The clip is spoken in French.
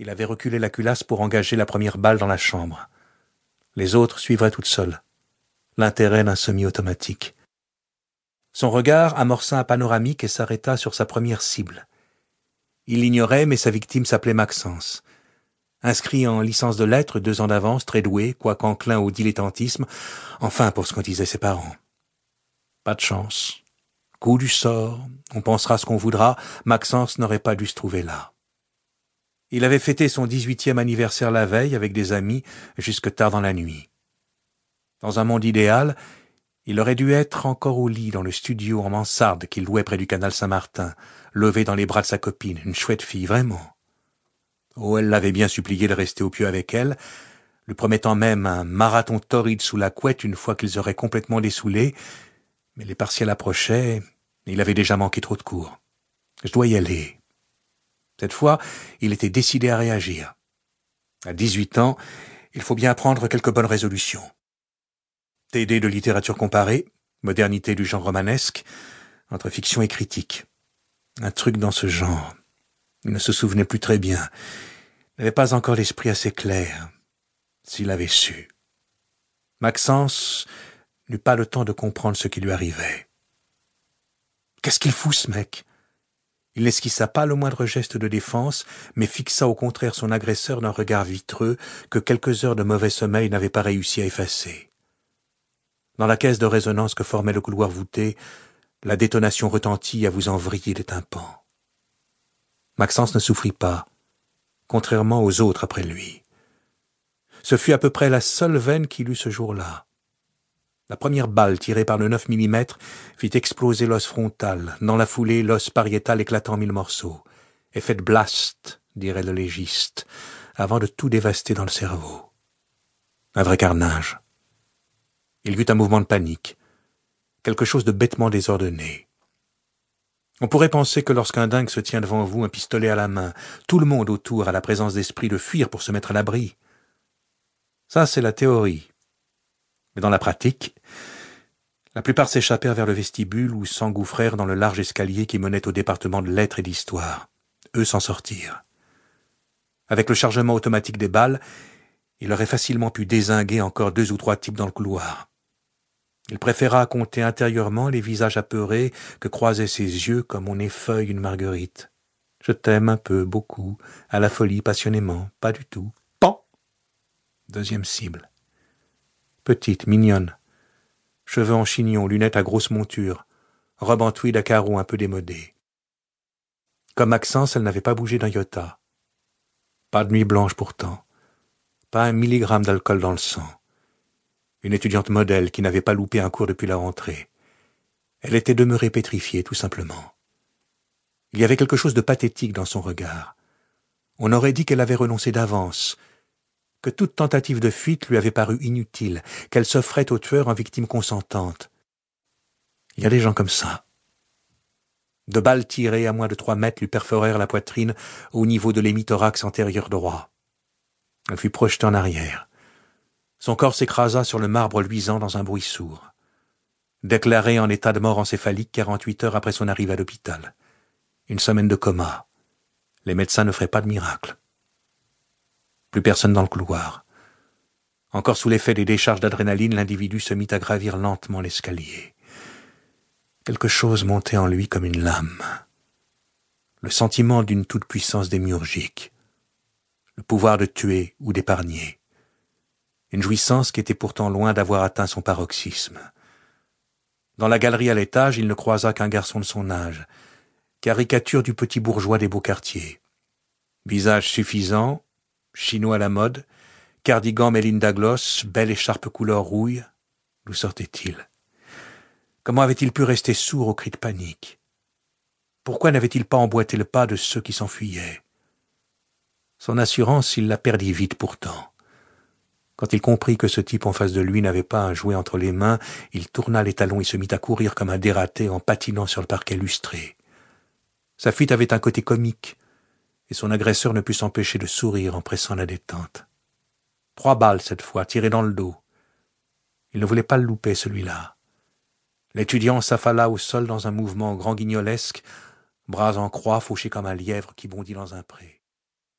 Il avait reculé la culasse pour engager la première balle dans la chambre. Les autres suivraient toutes seules. L'intérêt d'un semi-automatique. Son regard amorça un panoramique et s'arrêta sur sa première cible. Il l'ignorait, mais sa victime s'appelait Maxence. Inscrit en licence de lettres deux ans d'avance, très doué, quoique enclin au dilettantisme, enfin pour ce qu'en disaient ses parents. Pas de chance. Coup du sort, on pensera ce qu'on voudra, Maxence n'aurait pas dû se trouver là. Il avait fêté son dix-huitième anniversaire la veille avec des amis jusque tard dans la nuit. Dans un monde idéal, il aurait dû être encore au lit dans le studio en mansarde qu'il louait près du canal Saint-Martin, levé dans les bras de sa copine, une chouette fille, vraiment. Oh, elle l'avait bien supplié de rester au pieu avec elle, lui promettant même un marathon torride sous la couette une fois qu'ils auraient complètement dessoulé, mais les partiels approchaient, et il avait déjà manqué trop de cours. Je dois y aller. Cette fois, il était décidé à réagir. À dix-huit ans, il faut bien prendre quelques bonnes résolutions. TD de littérature comparée, modernité du genre romanesque, entre fiction et critique. Un truc dans ce genre. Il ne se souvenait plus très bien. Il n'avait pas encore l'esprit assez clair. S'il avait su. Maxence n'eut pas le temps de comprendre ce qui lui arrivait. Qu'est-ce qu'il fout, ce mec? Il n'esquissa pas le moindre geste de défense, mais fixa au contraire son agresseur d'un regard vitreux que quelques heures de mauvais sommeil n'avaient pas réussi à effacer. Dans la caisse de résonance que formait le couloir voûté, la détonation retentit à vous en vriller les tympans. Maxence ne souffrit pas, contrairement aux autres après lui. Ce fut à peu près la seule veine qu'il eut ce jour-là. La première balle tirée par le 9 mm fit exploser l'os frontal, dans la foulée l'os pariétal éclatant en mille morceaux. Effet de blast, dirait le légiste, avant de tout dévaster dans le cerveau. Un vrai carnage. Il y eut un mouvement de panique, quelque chose de bêtement désordonné. On pourrait penser que lorsqu'un dingue se tient devant vous, un pistolet à la main, tout le monde autour a la présence d'esprit de fuir pour se mettre à l'abri. Ça, c'est la théorie. Mais dans la pratique, la plupart s'échappèrent vers le vestibule ou s'engouffrèrent dans le large escalier qui menait au département de lettres et d'histoire. Eux s'en sortirent. Avec le chargement automatique des balles, il aurait facilement pu désinguer encore deux ou trois types dans le couloir. Il préféra compter intérieurement les visages apeurés que croisaient ses yeux comme on effeuille une marguerite. Je t'aime un peu, beaucoup, à la folie, passionnément, pas du tout. Pan Deuxième cible petite, mignonne. Cheveux en chignon, lunettes à grosse monture, robe en tweed à carreaux un peu démodée. Comme Maxence, elle n'avait pas bougé d'un iota. Pas de nuit blanche pourtant. Pas un milligramme d'alcool dans le sang. Une étudiante modèle qui n'avait pas loupé un cours depuis la rentrée. Elle était demeurée pétrifiée, tout simplement. Il y avait quelque chose de pathétique dans son regard. On aurait dit qu'elle avait renoncé d'avance, que toute tentative de fuite lui avait paru inutile, qu'elle s'offrait au tueur en victime consentante. Il y a des gens comme ça. De balles tirées à moins de trois mètres lui perforèrent la poitrine au niveau de l'hémithorax antérieur droit. Elle fut projetée en arrière. Son corps s'écrasa sur le marbre luisant dans un bruit sourd. Déclaré en état de mort encéphalique quarante-huit heures après son arrivée à l'hôpital. Une semaine de coma. Les médecins ne feraient pas de miracle. Plus personne dans le couloir. Encore sous l'effet des décharges d'adrénaline, l'individu se mit à gravir lentement l'escalier. Quelque chose montait en lui comme une lame. Le sentiment d'une toute-puissance démiurgique. Le pouvoir de tuer ou d'épargner. Une jouissance qui était pourtant loin d'avoir atteint son paroxysme. Dans la galerie à l'étage, il ne croisa qu'un garçon de son âge, caricature du petit bourgeois des beaux quartiers. Visage suffisant, chinois à la mode, cardigan Melinda Gloss, belle écharpe couleur rouille. D'où sortait-il? Comment avait-il pu rester sourd aux cris de panique? Pourquoi n'avait-il pas emboîté le pas de ceux qui s'enfuyaient? Son assurance, il la perdit vite pourtant. Quand il comprit que ce type en face de lui n'avait pas un jouet entre les mains, il tourna les talons et se mit à courir comme un dératé en patinant sur le parquet lustré. Sa fuite avait un côté comique, et son agresseur ne put s'empêcher de sourire en pressant la détente. Trois balles cette fois, tirées dans le dos. Il ne voulait pas le louper, celui-là. L'étudiant s'affala au sol dans un mouvement grand guignolesque, bras en croix fauché comme un lièvre qui bondit dans un pré.